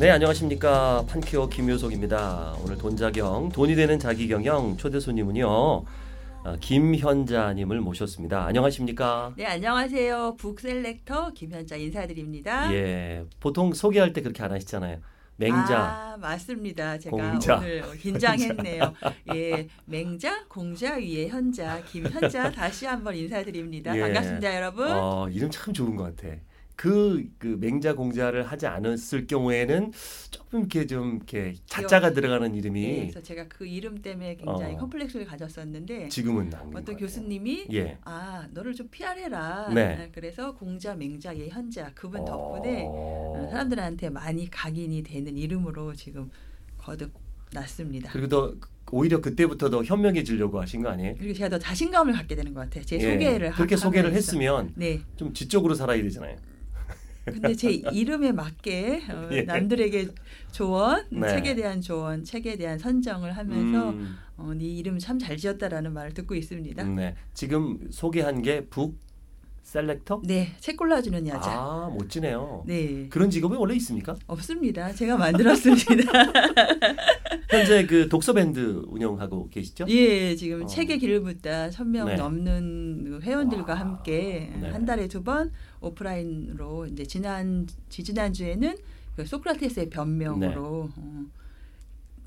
네, 안녕하십니까. 판키오 김효석입니다. 오늘 돈자경, 돈이 되는 자기경영 초대 손님은요. 어, 김현자님을 모셨습니다. 안녕하십니까? 네, 안녕하세요. 북셀렉터 김현자 인사드립니다. 예, 보통 소개할 때 그렇게 안 하시잖아요. 맹자. 아, 맞습니다. 제가 공자. 오늘 긴장했네요. 예, 맹자, 공자 위에 현자, 김현자 다시 한번 인사드립니다. 예. 반갑습니다, 여러분. 어, 이름 참 좋은 것 같아. 그, 그 맹자 공자를 하지 않았을 경우에는 조금 이렇게 좀 이렇게 자자가 들어가는 이름이 네, 그래서 제가 그 이름 때문에 굉장히 어. 컴플렉스를 가졌었는데 지금은 안 어떤. 교수님이 예. 아 너를 좀 피하래라. 네. 그래서 공자, 맹자, 예, 현자 그분 덕분에 어. 어, 사람들한테 많이 각인이 되는 이름으로 지금 거듭 났습니다. 그리고 더 오히려 그때부터 더 현명해지려고 하신 거 아니에요? 그리고 제가 더 자신감을 갖게 되는 것 같아요. 제 예. 소개를 하- 그렇게 소개를. 했으면 네. 좀 지적으로 살아야 되잖아요. 근데 제 이름에 맞게 어, 예. 남들에게 조언, 네. 책에 대한 조언, 책에 대한 선정을 하면서 음, 어, 네 이름 참 잘 지었다라는 말을 듣고 있습니다. 네. 지금 소개한 게 북 셀렉터? 네, 책 골라주는 여자. 아, 멋지네요. 네, 그런 직업이 원래 있습니까? 없습니다. 제가 만들었습니다. 현재 그 독서 밴드 운영하고 계시죠? 예, 지금 어. 책의 길을 묻다 천명 네. 넘는 그 회원들과 와, 함께 네. 한 달에 두 번 오프라인으로 이제 지난 지지난 주에는 그 소크라테스의 변명으로 어,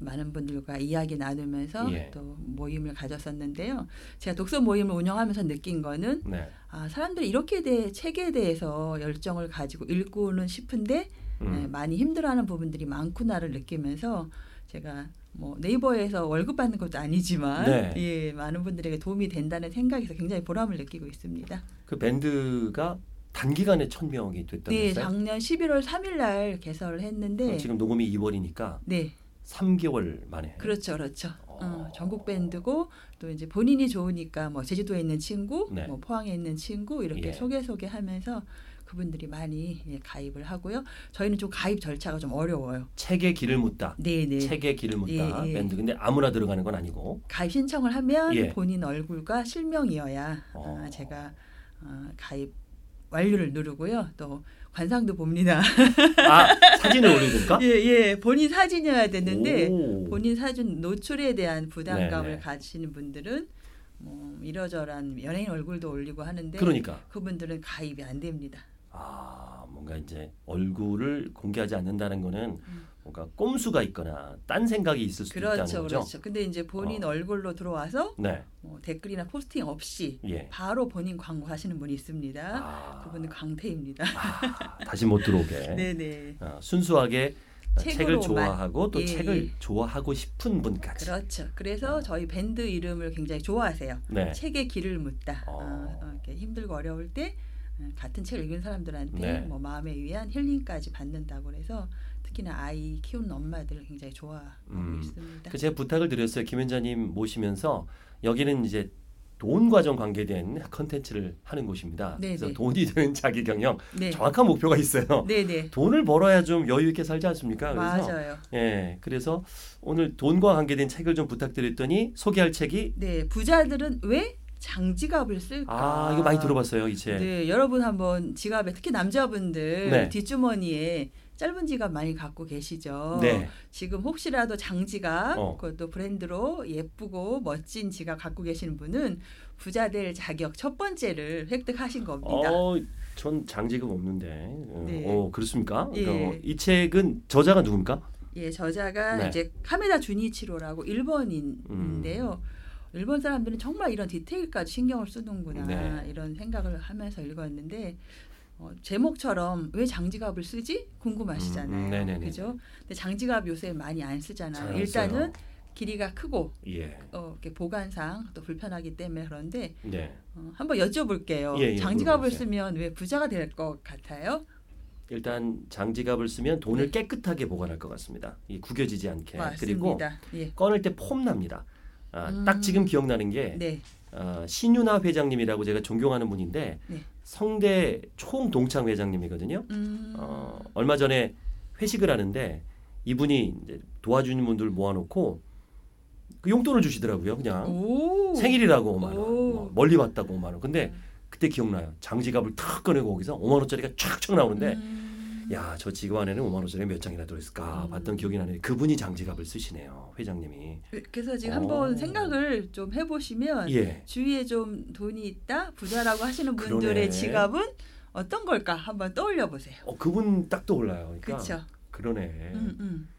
많은 분들과 이야기 나누면서 예. 또 모임을 가졌었는데요. 제가 독서 모임을 운영하면서 느낀 거는 네. 아 사람들이 이렇게 대 책에 대해서 열정을 가지고 읽고는 싶은데 네, 음. 많이 힘들어하는 부분들이 많구나를 느끼면서 제가 뭐 네이버에서 월급 받는 것도 아니지만 네. 예 많은 분들에게 도움이 된다는 생각에서 굉장히 보람을 느끼고 있습니다. 그 밴드가 단기간에 천 명이 됐다면서요? 네 작년 11월 3일 날 개설을 했는데 어, 지금 녹음이 2월이니까 네 3개월 만에. 그렇죠 그렇죠 어. 어, 전국 밴드고 또 이제 본인이 좋으니까 뭐 제주도에 있는 친구 네. 뭐 포항에 있는 친구 이렇게 예. 소개 소개하면서 그분들이 많이 예, 가입을 하고요. 저희는 좀 가입 절차가 좀 어려워요. 책의 길을 묻다. 네네. 책의 길을 묻다 예, 예. 밴드. 근데 아무나 들어가는 건 아니고. 가입 신청을 하면 예. 본인 얼굴과 실명이어야 어. 아, 제가 어, 가입 완료를 누르고요. 또 관상도 봅니다. 아, 사진을 될까? 예, 예. 본인 사진이어야 되는데 오. 본인 사진 노출에 대한 부담감을 네네. 가지시는 분들은 뭐 이러저러한 연예인 얼굴도 올리고 하는데 그러니까. 그분들은 가입이 안 됩니다. 아, 뭔가 이제 얼굴을 공개하지 않는다는 거는 음. 뭔가 꼼수가 있거나 딴 생각이 있을 수도 있다는 그렇죠, 거죠. 그렇죠. 근데 이제 본인 어. 얼굴로 들어와서 네. 뭐 댓글이나 포스팅 없이 예. 바로 본인 광고 하시는 분이 있습니다. 아, 그분은 강태입니다. 아, 다시 못 들어오게. 네네. 아, 순수하게 책을. 좋아하고 또 예, 책을 예. 좋아하고 싶은 분까지. 그렇죠. 그래서 저희 밴드 이름을 굉장히 좋아하세요. 네. 책의 길을 묻다. 어. 어, 어, 이렇게 힘들고 어려울 때 어, 같은 책을 읽은 사람들한테 네. 뭐 마음에 위한 힐링까지 받는다고 그래서 특히나 아이 키우는 엄마들 굉장히 좋아하고 음. 있습니다. 그 제가 부탁을 드렸어요. 김현자님 모시면서 여기는 이제 돈 과정 관계된 컨텐츠를 하는 곳입니다. 네, 그래서 네. 돈이 되는 자기 경영 네, 정확한 목표가 있어요. 네네. 돈을 벌어야 좀 여유 있게 살지 않습니까? 그래서 맞아요. 예, 그래서 오늘 돈과 관계된 책을 좀 부탁드렸더니 소개할 책이 네, 부자들은 왜 장지갑을 쓸까? 아 이거 많이 들어봤어요 이 책. 네, 여러분 한번 지갑에 특히 남자분들 네. 뒷주머니에 짧은 지갑 많이 갖고 계시죠. 네. 지금 혹시라도 장지갑 어. 그것도 브랜드로 예쁘고 멋진 지갑 갖고 계시는 분은 부자 될 자격 첫 번째를 획득하신 겁니다. 어, 전 장지급 없는데. 어, 네. 어, 그렇습니까? 예. 어, 이 책은 저자가 누굽니까? 예, 저자가 네. 이제 카메다 주니치로라고 일본인인데요. 음. 일본 사람들은 정말 이런 디테일까지 신경을 쓰는구나 네. 이런 생각을 하면서 읽었는데 어, 제목처럼 왜 장지갑을 쓰지 궁금하시잖아요. 음, 음, 네네네. 그죠? 근데 장지갑 요새 많이 안 쓰잖아요. 일단은. 길이가 크고 예. 어, 이렇게 보관상 또 불편하기 때문에 그런데 네. 어, 한번 여쭤볼게요. 예, 예, 장지갑을 물어보세요. 쓰면 왜 부자가 될 것 같아요? 일단 장지갑을 쓰면 돈을 깨끗하게 보관할 것 같습니다. 이 구겨지지 않게. 그리고 네. 맞습니다. 예. 꺼낼 때 폼 납니다. 아, 음. 딱 지금 기억나는 게 네. 어, 신윤아 회장님이라고 제가 존경하는 분인데 네. 성대 총동창 회장님이거든요. 음. 어, 얼마 전에 회식을 하는데 이분이 이제 도와주는 분들 모아놓고 그 용돈을 주시더라고요. 그냥 오. 생일이라고 5만 원, 오. 뭐 멀리 왔다고 5만 원. 근데 그때 기억나요. 장지갑을 탁 꺼내고 거기서 5만 원짜리가 촥촥 나오는데 음. 야, 저 지갑 안에는 5만 원짜리 몇 장이나 들어있을까 음. 봤던 기억이 나네요. 그분이 장지갑을 쓰시네요, 회장님이. 그래서 지금 어. 한번 생각을 좀 해보시면 예. 주위에 좀 돈이 있다 부자라고 하시는 그러네. 분들의 지갑은 어떤 걸까 한번 떠올려 보세요. 어, 그분 딱 떠올라요. 그러니까 그렇죠. 그러네. 음, 음.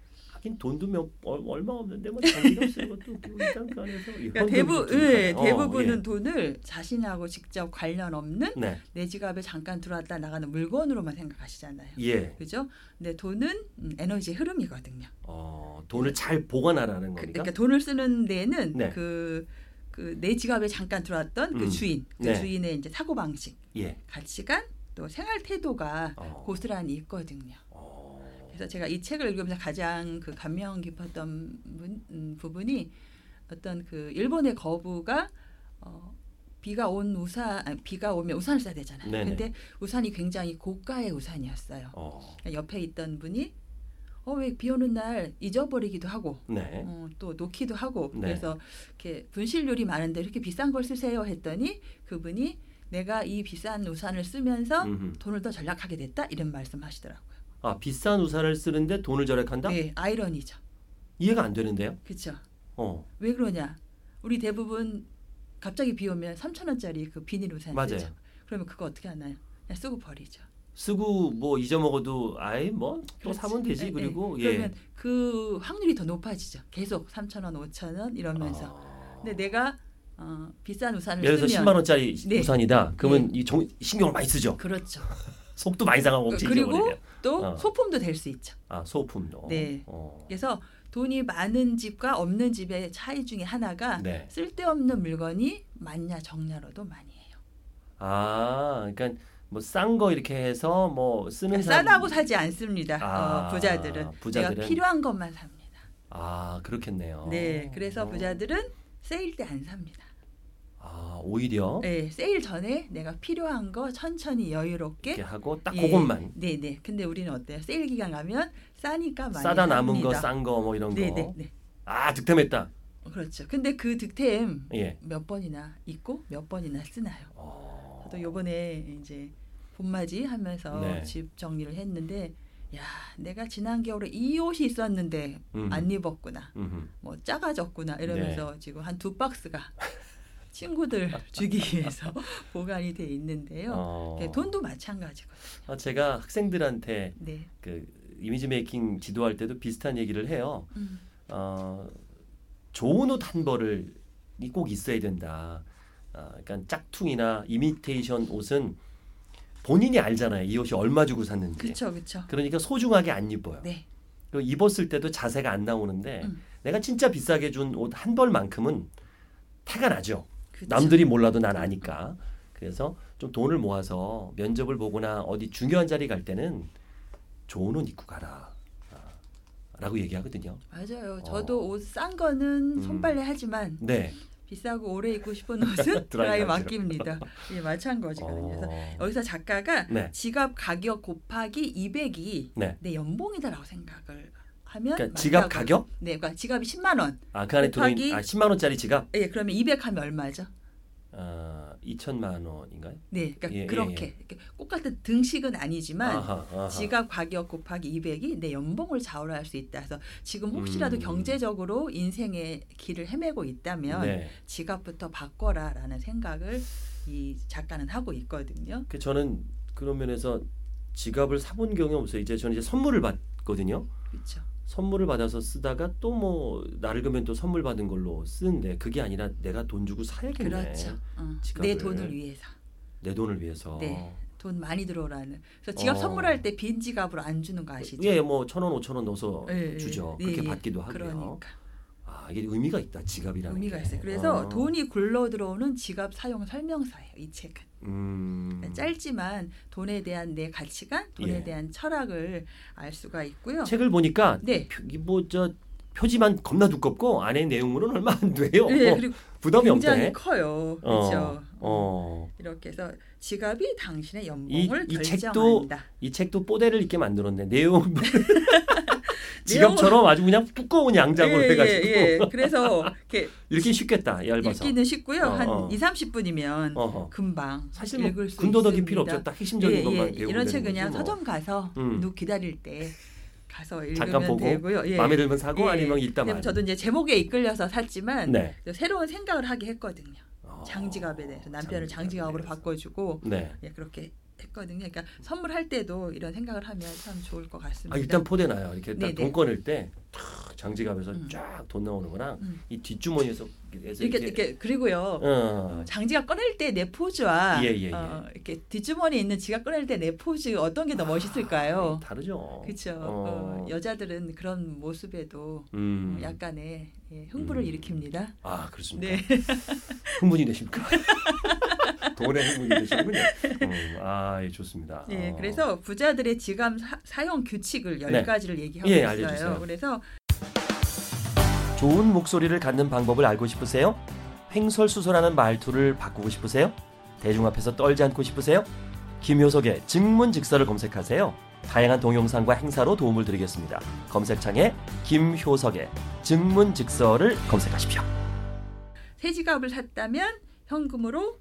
하긴 돈도 몇 얼- 얼마 없는데 뭐 장기가 쓰는 것도 웃기고 일단 그 안에서 이 그러니까 대부. 예, 어, 대부분은 예. 돈을 자신하고 직접 관련 없는 네. 내 지갑에 잠깐 들어왔다 나가는 물건으로만 생각하시잖아요. 예. 그죠? 근데 돈은 음, 에너지의 흐름이거든요. 어, 돈을 잘 보관하라는 그, 겁니까? 러니까 돈을 쓰는 데에는 네. 그 그내 지갑에 잠깐 들어왔던 그 음. 주인, 그 네. 주인의 이제 사고 방식, 예. 가치관, 또 생활 태도가 어. 고스란히 있거든요. 어. 그래서 제가 이 책을 읽으면서 가장 그 감명 깊었던 분, 음, 부분이 어떤 그 일본의 거부가 어, 비가 온 우산 아니, 비가 오면 우산을 써야 되잖아요. 네네. 근데 우산이 굉장히 고가의 우산이었어요. 어. 그러니까 옆에 있던 분이 어 왜 비 오는 날 잊어버리기도 하고 네. 어, 또 놓기도 하고 네. 그래서 이렇게 분실률이 많은데 이렇게 비싼 걸 쓰세요 했더니 그분이 내가 이 비싼 우산을 쓰면서 음흠. 돈을 더 절약하게 됐다 이런 말씀하시더라고요. 아, 비싼 우산을 쓰는데 돈을 절약한다? 네, 아이러니죠. 이해가 안 되는데요. 그렇죠. 어. 왜 그러냐? 우리 대부분 갑자기 비 오면 3천 원짜리 그 비닐 우산 맞아요. 쓰죠. 그러면 그거 어떻게 하나요? 그냥 쓰고 버리죠. 쓰고 뭐 잊어먹어도 아이 뭐또 그렇지. 사면 되지 네, 그리고 네. 예. 그러면 그 확률이 더 높아지죠. 계속 3천 원, 5천 원 이러면서. 아. 근데 내가 어, 비싼 우산을 예를 들어서 쓰면 10만 원짜리 네. 우산이다. 그러면 이 정, 신경을 많이 쓰죠. 그렇죠. 속도 많이 상하고 혹시 그리고. 또 어. 소품도 될 수 있죠. 아 소품도. 네. 어. 그래서 돈이 많은 집과 없는 집의 차이 중에 하나가 네. 쓸데없는 물건이 많냐 적냐로도 많이 해요. 아, 그러니까 뭐 싼 거 이렇게 해서 뭐 쓰는 사람- 싸다고 사지 않습니다. 아, 어, 부자들은. 부자들은? 내가 필요한 것만 삽니다. 아 그렇겠네요. 네, 그래서 어. 부자들은 세일 때 안 삽니다. 아 오히려 네, 세일 전에 내가 필요한 거 천천히 여유롭게. 하고 딱 예, 그것만 네, 네. 근데 우리는 어때요? 세일 기간 가면 싸니까 많이 싸다 남은 거. 싼 거 뭐 이런 네, 거. 네, 네. 아 득템했다. 그렇죠. 근데 그 득템 예. 몇 번이나 있고 몇 번이나 쓰나요? 어. 저도 요번에 이제 봄맞이 하면서 네. 집 정리를 했는데 야, 내가 지난 겨울에 이 옷이 있었는데 음. 안 입었구나. 음흠. 뭐 작아졌구나 이러면서 네. 지금 한 두 박스가 친구들 주기 위해서 보관이 돼 있는데요. 어. 네, 돈도 마찬가지거든요. 아, 제가 학생들한테 네. 그 이미지 메이킹 지도할 때도 비슷한 얘기를 해요. 음. 어, 좋은 옷 한 벌을 이꼭 있어야 된다. 아, 그러니까 짝퉁이나 이미테이션 옷은 본인이 알잖아요. 이 옷이 얼마 주고 샀는지. 그렇죠, 그렇죠. 그러니까 소중하게 안 입어요. 네. 그리고 입었을 때도 자세가 안 나오는데 음. 내가 진짜 비싸게 준 옷 한 벌만큼은 태가 나죠. 그쵸. 남들이 몰라도 난 아니까. 그래서 좀 돈을 모아서 면접을 보거나 어디 중요한 자리 갈 때는 좋은 옷 입고 가라. 아, 라고 얘기하거든요. 맞아요. 어. 저도 옷싼 거는 음. 손빨래 하지만 네. 비싸고 오래 입고 싶은 옷은 드라이. 맡깁니다. 예, 마찬가지거든요. 그래서 어, 여기서 작가가 네. 지갑 가격 곱하기 200이 네. 내 연봉이다라고 생각을 하면 그러니까 지갑. 가격? 네, 그러니까 지갑이 10만 원. 아, 그 안에 들어있는 곱하기- 아, 10만 원짜리 지갑? 예, 그러면 200 하면 얼마죠? 아, 2천만 원인가요? 네, 그러니까 예, 예, 그렇게 이렇게 똑같은 등식은 아니지만 아하, 아하. 지갑 가격 곱하기 200이 내 연봉을 좌우할 수 있다. 그래서 지금 혹시라도 음. 경제적으로 인생의 길을 헤매고 있다면 네. 지갑부터 바꿔라라는 생각을 이 작가는 하고 있거든요. 그 저는 그런 면에서 지갑을 사본 경험 없어요. 이제 저는 이제 선물을 받거든요. 그렇죠. 선물을 받아서 쓰다가 또뭐 나를 그면 또 선물 받은 걸로 쓰는데 그게 아니라 내가 돈 주고 사야겠네. 그렇죠. 어. 내 돈을 위해서. 내 돈을 위해서. 네. 돈 많이 들어오라는. 그래서 지갑 어. 선물할 때 빈 지갑으로 안 주는 거 아시죠? 예, 뭐 천 원, 오천 원 넣어서 예, 예. 주죠. 예, 그렇게 예. 받기도 하고요. 그러니까 아 이게 의미가 있다. 지갑이라는 의미가 게. 있어요. 그래서 어. 돈이 굴러 들어오는 지갑 사용 설명서예요. 이 책은. 음. 그러니까 짧지만 돈에 대한 내 가치관, 돈에 예. 대한 철학을 알 수가 있고요. 책을 보니까 네. 뭐저 표지만 겁나 두껍고 안에 내용물은 얼마 안 돼요. 네, 그리고 부담이 굉장히 없네. 커요. 어, 그렇죠. 어. 이렇게 해서 지갑이 당신의 연봉을 이 책도 결정한다. 이 책도 뽀대를 읽게 만들었네. 내용 지갑처럼 아주 그냥 두꺼운 양장으로 예, 해가지고 예, 예. 그래서 이렇게 이렇게 쉽겠다 얇아서. 읽기는 쉽고요. 어, 한 어. 2, 30분이면 어허. 금방 사실 뭐 읽을 수 군더더기. 필요 없죠. 딱 핵심적인 예, 것만 예. 배우면 이런 책 그냥 뭐. 서점 가서 음. 누구 기다릴 때 가서 읽으면 잠깐 보고 되고요. 예. 마음에 들면 사고 예. 아니면 읽다 말. 저도 이제 제목에 이끌려서 샀지만 네. 새로운 생각을 하게 했거든요. 어, 장지갑에 대해서 남편을 장지갑에 장지갑으로. 바꿔주고 네. 예, 그렇게 했거든요. 그러니까 선물할 때도 이런 생각을 하면 참 좋을 것 같습니다. 아 일단 포대 나요. 이렇게 딱. 돈 꺼낼 때 탁, 장지갑에서 음. 쫙돈 나오는 거랑 음. 이 뒷주머니에서 이렇게 이렇게 그리고요. 어. 장지갑 꺼낼 때 내 포즈와 예, 예, 예. 어, 이렇게 뒷주머니에 있는 지갑 꺼낼 때 내 포즈 어떤 게더 멋있을까요? 아, 다르죠. 그렇죠. 어. 어, 여자들은 그런 모습에도 음. 어, 약간의 예, 흥분을 음. 일으킵니다. 아 그렇습니까? 네. 흥분이 되십니까? 돈에 흥분이 되시는군요. 음, 아, 예, 좋습니다. 예, 어. 그래서 부자들의 지갑 사, 용 규칙을 열 네. 가지를 얘기하고 예, 있어요. 알려주세요. 그래서 좋은 목소리를 갖는 방법을 알고 싶으세요? 횡설수설하는 말투를 바꾸고 싶으세요? 대중 앞에서 떨지 않고 싶으세요? 김효석의 증문즉서를 검색하세요. 다양한 동영상과 행사로 도움을 드리겠습니다. 검색창에 김효석의 증문즉서를 검색하십시오. 새 지갑을 샀다면 현금으로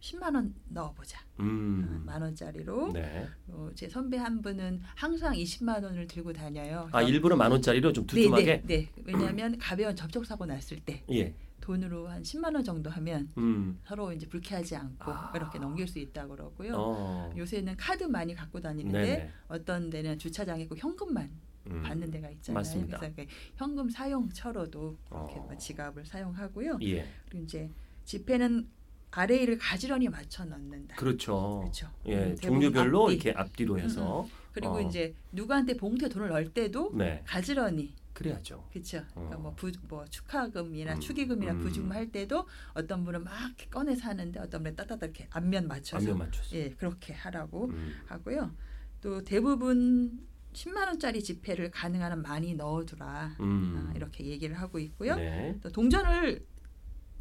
10만 원 넣어보자. 음. 만 원짜리로. 네. 어, 제 선배 한 분은 항상 20만 원을 들고 다녀요. 아 일부러 만 원짜리로 좀 두툼하게. 네, 네, 네. 왜냐하면 가벼운 접촉 사고 났을 때 예. 돈으로 한 10만 원 정도 하면 음. 서로 이제 불쾌하지 않고 아. 이렇게 넘길 수 있다고 그러고요. 어. 요새는 카드 많이 갖고 다니는데 네네. 어떤 데는 주차장에 꼭 현금만 음. 받는 데가 있잖아요. 맞습니다. 그래서 현금 사용처로도 이렇게 어. 뭐 지갑을 사용하고요. 예. 그리고 이제 지폐는 아래를 가지런히 맞춰 넣는다. 그렇죠. 그렇죠. 예, 음, 종류별로 앞뒤. 이렇게 앞뒤로 해서 그리고 어. 이제 누구한테 봉투에 돈을 넣을 때도 네 가지런히 그래야죠. 그렇죠. 그러니까 어. 뭐, 부, 뭐 축하금이나 음, 축의금이나 음. 부주금 할 때도 어떤 분은 막 꺼내서 하는데 어떤 분은 따따따 이렇게 앞면 맞춰서 앞면 맞춰서. 예 그렇게 하라고 음. 하고요. 또 대부분 10만 원짜리 지폐를 가능한 한 많이 넣어두라 음. 아, 이렇게 얘기를 하고 있고요. 네. 또 동전을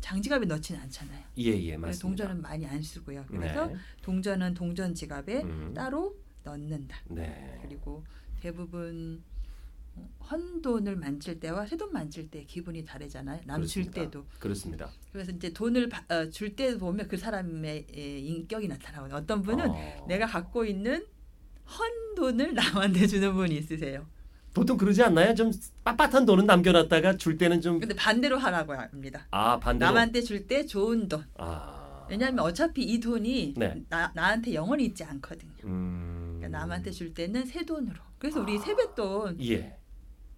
장지갑에 넣지는 않잖아요. 예예 그래서 맞습니다. 동전은 많이 안 쓰고요. 그래서 네. 동전은 동전 지갑에 음. 따로 넣는다. 네. 그리고 대부분 어, 헌돈을 만질 때와 새 돈 만질 때 기분이 다르잖아요. 남 줄. 때도. 그렇습니다. 그래서 이제 돈을 바- 어, 줄때 보면 그 사람의 예, 인격이 나타나거든요. 어떤 분은 어. 내가 갖고 있는 헌 돈을 남한테 주는 분이 있으세요. 보통 그러지 않나요? 좀 빳빳한 돈은 남겨놨다가 줄 때는 좀 근데 반대로 하라고 합니다. 아 반대로. 남한테 줄 때 좋은 돈. 아. 왜냐하면 어차피 이 돈이 네. 나, 나한테 영원히 있지 않거든요. 음. 그러니까 남한테 줄 때는 새 돈으로. 그래서 우리 아. 세뱃돈 예.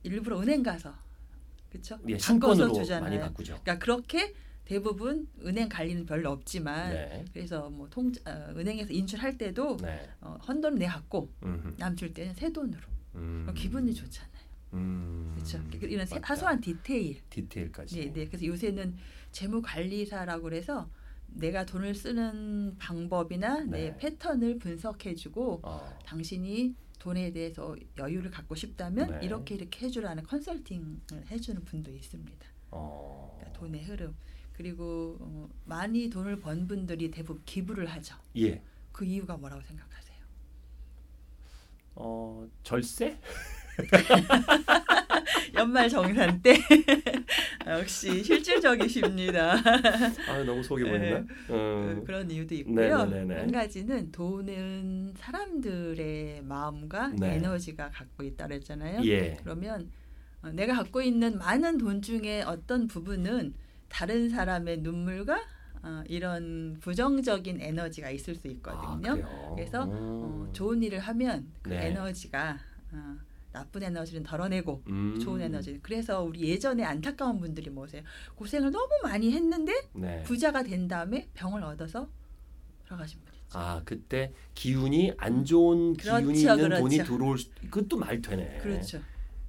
일부러 은행 가서 그렇죠? 예. 바꿔서 주잖아요. 많이 바꾸죠. 그러니까 그렇게 대부분 은행 관리는 별로 없지만 네. 그래서 뭐통 어, 은행에서 인출할 때도 네. 어, 헌돈 내 갖고 음. 남줄 때는 새 돈으로 음. 그럼 기분이 좋잖아요. 음. 그렇죠? 이런 세- 맞다. 하소한 디테일. 디테일까지. 네, 네. 그래서 요새는 재무 관리사라고 그래서 내가 돈을 쓰는 방법이나 내 네. 패턴을 분석해주고 어. 당신이 돈에 대해서 여유를 갖고 싶다면 네. 이렇게 이렇게 해주라는 컨설팅을 해주는 분도 있습니다. 어. 그러니까 돈의 흐름 그리고 어, 많이 돈을 번 분들이 대부분 기부를 하죠. 예. 그 이유가 뭐라고 생각하세요? 어 절세? 연말 정산 때 역시 실질적이십니다. 아 너무 속이 보이나? 네. 음. 그런 이유도 있고요. 네네네네. 한 가지는 돈은 사람들의 마음과 네. 에너지가 갖고 있다 그랬잖아요. 예. 그러면 어, 내가 갖고 있는 많은 돈 중에 어떤 부분은 다른 사람의 눈물과 어, 이런 부정적인 에너지가 있을 수 아, 있거든요. 그래요? 그래서 어, 음. 좋은 일을 하면 그 네. 에너지가 어, 나쁜 에너지는 덜어내고 음. 좋은 에너지. 그래서 우리 예전에 안타까운 분들이 뭐세요? 고생을 너무 많이 했는데 네. 부자가 된 다음에 병을 얻어서 돌아가신 분. 아 그때 기운이 안 좋은 기운이 그렇죠, 있는 그렇죠. 돈이 들어올 수 그것도 말 되네. 그렇죠.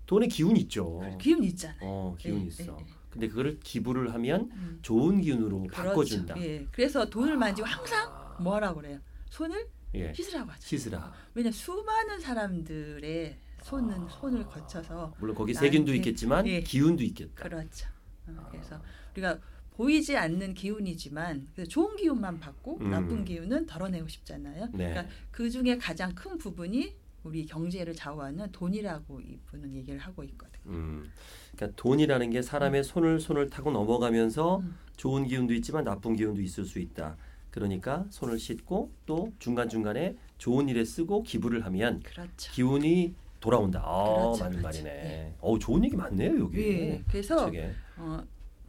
돈에 기운이 있죠. 기운 있잖아요. 어 기운이 예, 있어. 예, 예. 근데 그거를 기부를 하면 음. 좋은 기운으로 그렇죠. 바꿔준다. 예. 그래서 돈을 만지고 항상 아, 뭐 하라고 그래요? 손을 예. 씻으라고 하죠. 시스라. 왜냐 수많은 사람들의 손은 아. 손을 거쳐서 물론 거기 세균도 있겠지만 예. 기운도 있겠다. 그렇죠. 어, 아. 그래서 우리가 보이지 않는 기운이지만 좋은 기운만 받고 음. 나쁜 기운은 덜어내고 싶잖아요. 네. 그러니까 그 중에 가장 큰 부분이 우리 경제를 좌우하는 돈이라고 이분은 얘기를 하고 있거든. 음, 그러니까 돈이라는 게 사람의 손을 손을 타고 넘어가면서 음. 좋은 기운도 있지만 나쁜 기운도 있을 수 있다. 그러니까 손을 씻고 또 중간 중간에 좋은 일에 쓰고 기부를 하면 그렇죠. 기운이 돌아온다. 아, 그렇죠, 맞는 그렇죠. 말이네. 네. 어, 좋은 얘기 많네요 여기. 예. 그래서. 어,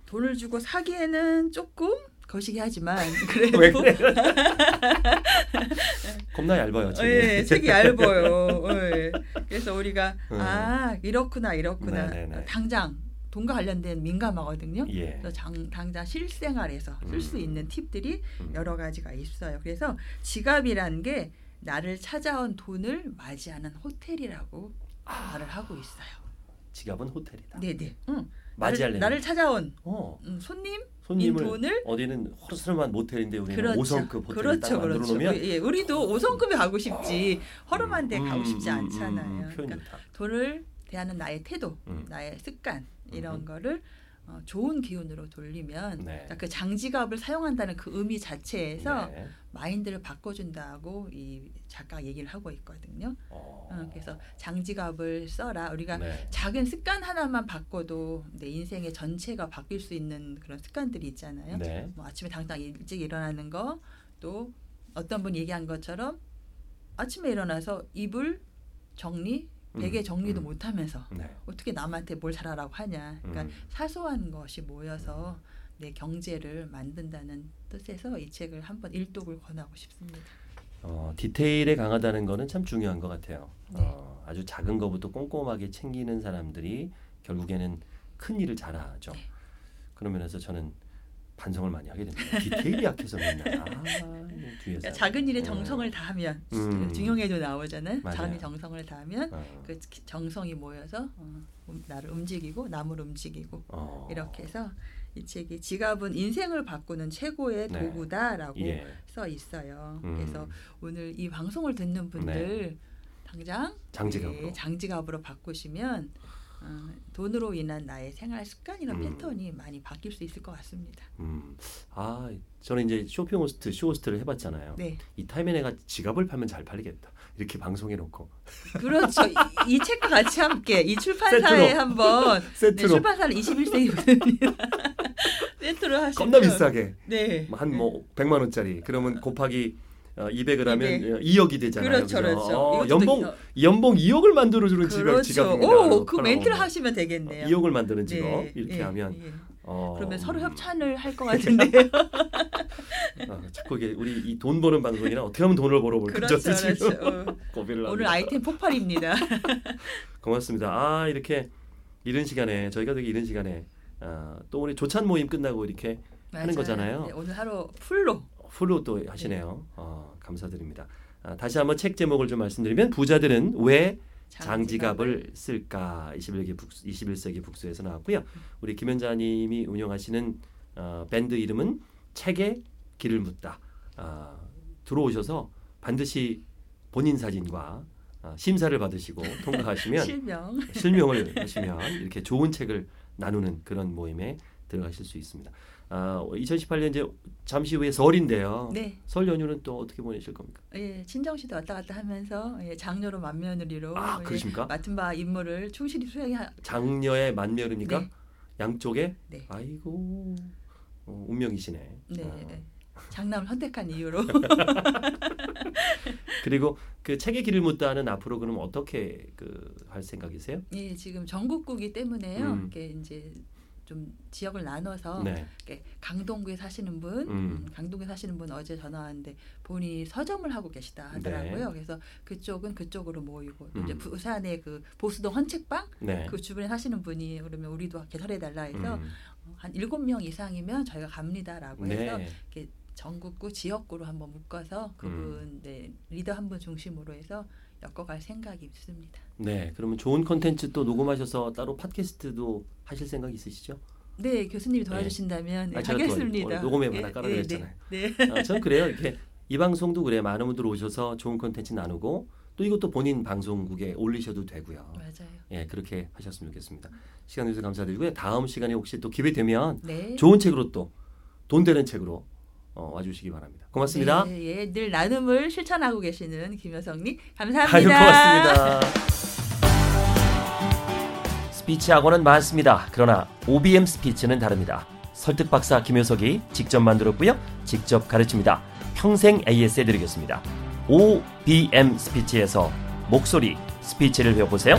돈을 주고 사기에는 조금 거시기 하지만 왜 그래도 그래? 겁나 얇아요. 책이. 예, 책이 얇아요. 예. 그래서 우리가 음. 아 이렇구나 이렇구나 네네네. 당장 돈과 관련된 민감하거든요. 예. 그래서 장, 당장 실생활에서 쓸수 음. 있는 팁들이 음. 여러 가지가 있어요. 그래서 지갑이라는 게 나를 찾아온 돈을 맞이하는 호텔이라고 아. 말을 하고 있어요. 지갑은 호텔이다. 네네. 응. 맞이하려면 나를, 나를 찾아온 어, 음, 손님 손님을 돈을 어디는 허름한 모텔인데 우리는 그렇죠. 5성급 호텔을 그렇죠, 딱 만들어 그렇죠. 놓으면 예, 우리도 5성급에 가고 싶지 허름한 데 음, 가고 음, 싶지 음, 않잖아요. 음, 음, 그러니까. 돈을 대하는 나의 태도, 음. 나의 습관 이런 음흠. 거를 어, 좋은 기운으로 돌리면 네. 그 장지갑을 사용한다는 그 의미 자체에서 네. 마인드를 바꿔준다고 이 작가 얘기를 하고 있거든요. 어. 어, 그래서 장지갑을 써라. 우리가 네. 작은 습관 하나만 바꿔도 내 인생의 전체가 바뀔 수 있는 그런 습관들이 있잖아요. 네. 뭐 아침에 당장 일찍 일어나는 거, 또 어떤 분 얘기한 것처럼 아침에 일어나서 이불 정리, 베개 음, 정리도 음. 못하면서 네. 어떻게 남한테 뭘 잘하라고 하냐. 그러니까 음. 사소한 것이 모여서 내 경제를 만든다는 뜻에서 이 책을 한번 일독을 권하고 싶습니다. 어, 디테일에 강하다는 거는 참 중요한 것 같아요. 네. 어, 아주 작은 것부터 꼼꼼하게 챙기는 사람들이 결국에는 큰 일을 잘하죠. 네. 그런 면에서 저는 반성을 많이 하게 됩니다. 디테일이 약해서 맨날 아, 그러니까 작은 일에 어. 정성을 다하면 음. 중용에도 나오잖아요. 작은 정성을 다하면 어, 그 정성이 모여서 어, 음, 나를 움직이고 남을 움직이고 어. 이렇게 해서 이 책이 지갑은 인생을 바꾸는 최고의 네. 도구다라고 예. 써 있어요. 음. 그래서 오늘 이 방송을 듣는 분들 당장 장지갑으로. 예, 장지갑으로 바꾸시면 어, 돈으로 인한 나의 생활 습관이나 음. 패턴이 많이 바뀔 수 있을 것 같습니다. 음. 아, 저는 이제 쇼핑 호스트, 쇼 호스트를 해봤잖아요. 네, 이 타임에 내가 지갑을 팔면 잘 팔리겠다. 이렇게 방송해 놓고 그렇죠. 이, 이 책과 같이 함께 이 출판사에 세트로. 한번 네, 세트로 출판사는 21세기거든요. 세트로 하시면 겁나 비싸게 네. 한뭐 100만 원짜리 그러면 곱하기 어, 200을 하면 이백. 2억이 되잖아요. 그렇죠, 그죠? 그렇죠. 어, 이것도 연봉 더- 연봉 2억을 만들어 주는 그렇죠. 지갑입니다. 오, 그 멘트를. 하시면 되겠네요. 2억을 만드는 직업 네, 이렇게 예, 하면 예. 어, 그러면 서로 음, 협찬을 할 것 같은데요. 어, 자꾸 이게 우리 이 돈 버는 방송이라 어떻게 하면 돈을 벌어 볼까 그렇죠, 저도 지금 그렇죠. 어, 고민을 오늘. 아이템 폭발입니다. 고맙습니다. 아 이렇게 이른 시간에 저희가 되게 이른 시간에 아, 또 우리 조찬 모임 끝나고 이렇게 하는 맞아요. 거잖아요. 네, 오늘 하루 풀로 풀로 또 하시네요. 어, 감사드립니다. 아, 다시 한번 책 제목을 좀 말씀드리면 부자들은 왜 장지갑을 쓸까 21세기 북수, 21세기 북수에서 나왔고요. 우리 김현자님이 운영하시는 어, 밴드 이름은 책에 길을 묻다. 아, 들어오셔서 반드시 본인 사진과 아, 심사를 받으시고 통과하시면 실명. 실명을 하시면 이렇게 좋은 책을 나누는 그런 모임에 들어가실 수 있습니다. 아, 2018년 이제 잠시 후에 설인데요. 네, 설 연휴는 또 어떻게 보내실 겁니까? 예, 친정 씨도 왔다 갔다 하면서 예, 장녀로 맏며느리로 아, 예, 그러십니까? 맡은 바 임무를 충실히 수행하. 장녀의 만멸입니까? 네. 양쪽에? 네. 아이고 어, 운명이시네. 네, 어. 예. 장남을 선택한 이유로 그리고 그 책의 길을 묻다는 앞으로 그럼 어떻게 그 할 생각이세요? 예, 지금 전국구기 때문에요. 음. 이렇게 이제 좀 지역을 나눠서 네. 이렇게 강동구에 사시는 분, 음. 음, 강동구에 사시는 분 어제 전화 왔는데 본인이 서점을 하고 계시다 하더라고요. 그래서 그쪽은 그쪽으로 모이고 또 이제 음. 부산의 그 보수동 헌책방 네. 그 주변에 사시는 분이 그러면 우리도 개설해 달라 해서 음. 어, 한 일곱 명 이상이면 저희가 갑니다라고 해서 네. 전국구 지역구로 한번 묶어서 음. 그분 네, 리더 한 분 중심으로 해서 엮어갈 생각이 있습니다. 네. 그러면 좋은 컨텐츠 또 녹음하셔서 따로 팟캐스트도 하실 생각 있으시죠? 네 교수님이 도와주신다면 네, 아, 제가 또 하겠습니다. 녹음에 예, 하나 깔아드렸잖아요. 네, 네. 아, 전 그래요. 이렇게 이 방송도 그래 많은 분들 오셔서 좋은 컨텐츠 나누고 또 이것도 본인 방송국에 올리셔도 되고요. 맞아요. 예, 그렇게 하셨으면 좋겠습니다. 시간 내주셔서 감사드리고요. 다음 시간에 혹시 또 기회 되면 네. 좋은 책으로 또 돈 되는 책으로 어, 와주시기 바랍니다. 고맙습니다. 네, 예, 늘 나눔을 실천하고 계시는 김여성님 아유, 감사합니다. 고맙습니다. 스피치 학원은 많습니다. 그러나 OBM 스피치는 다릅니다. 설득 박사 김효석이 직접 만들었고요. 직접 가르칩니다. 평생 AS 해드리겠습니다. OBM 스피치에서 목소리 스피치를 배워보세요.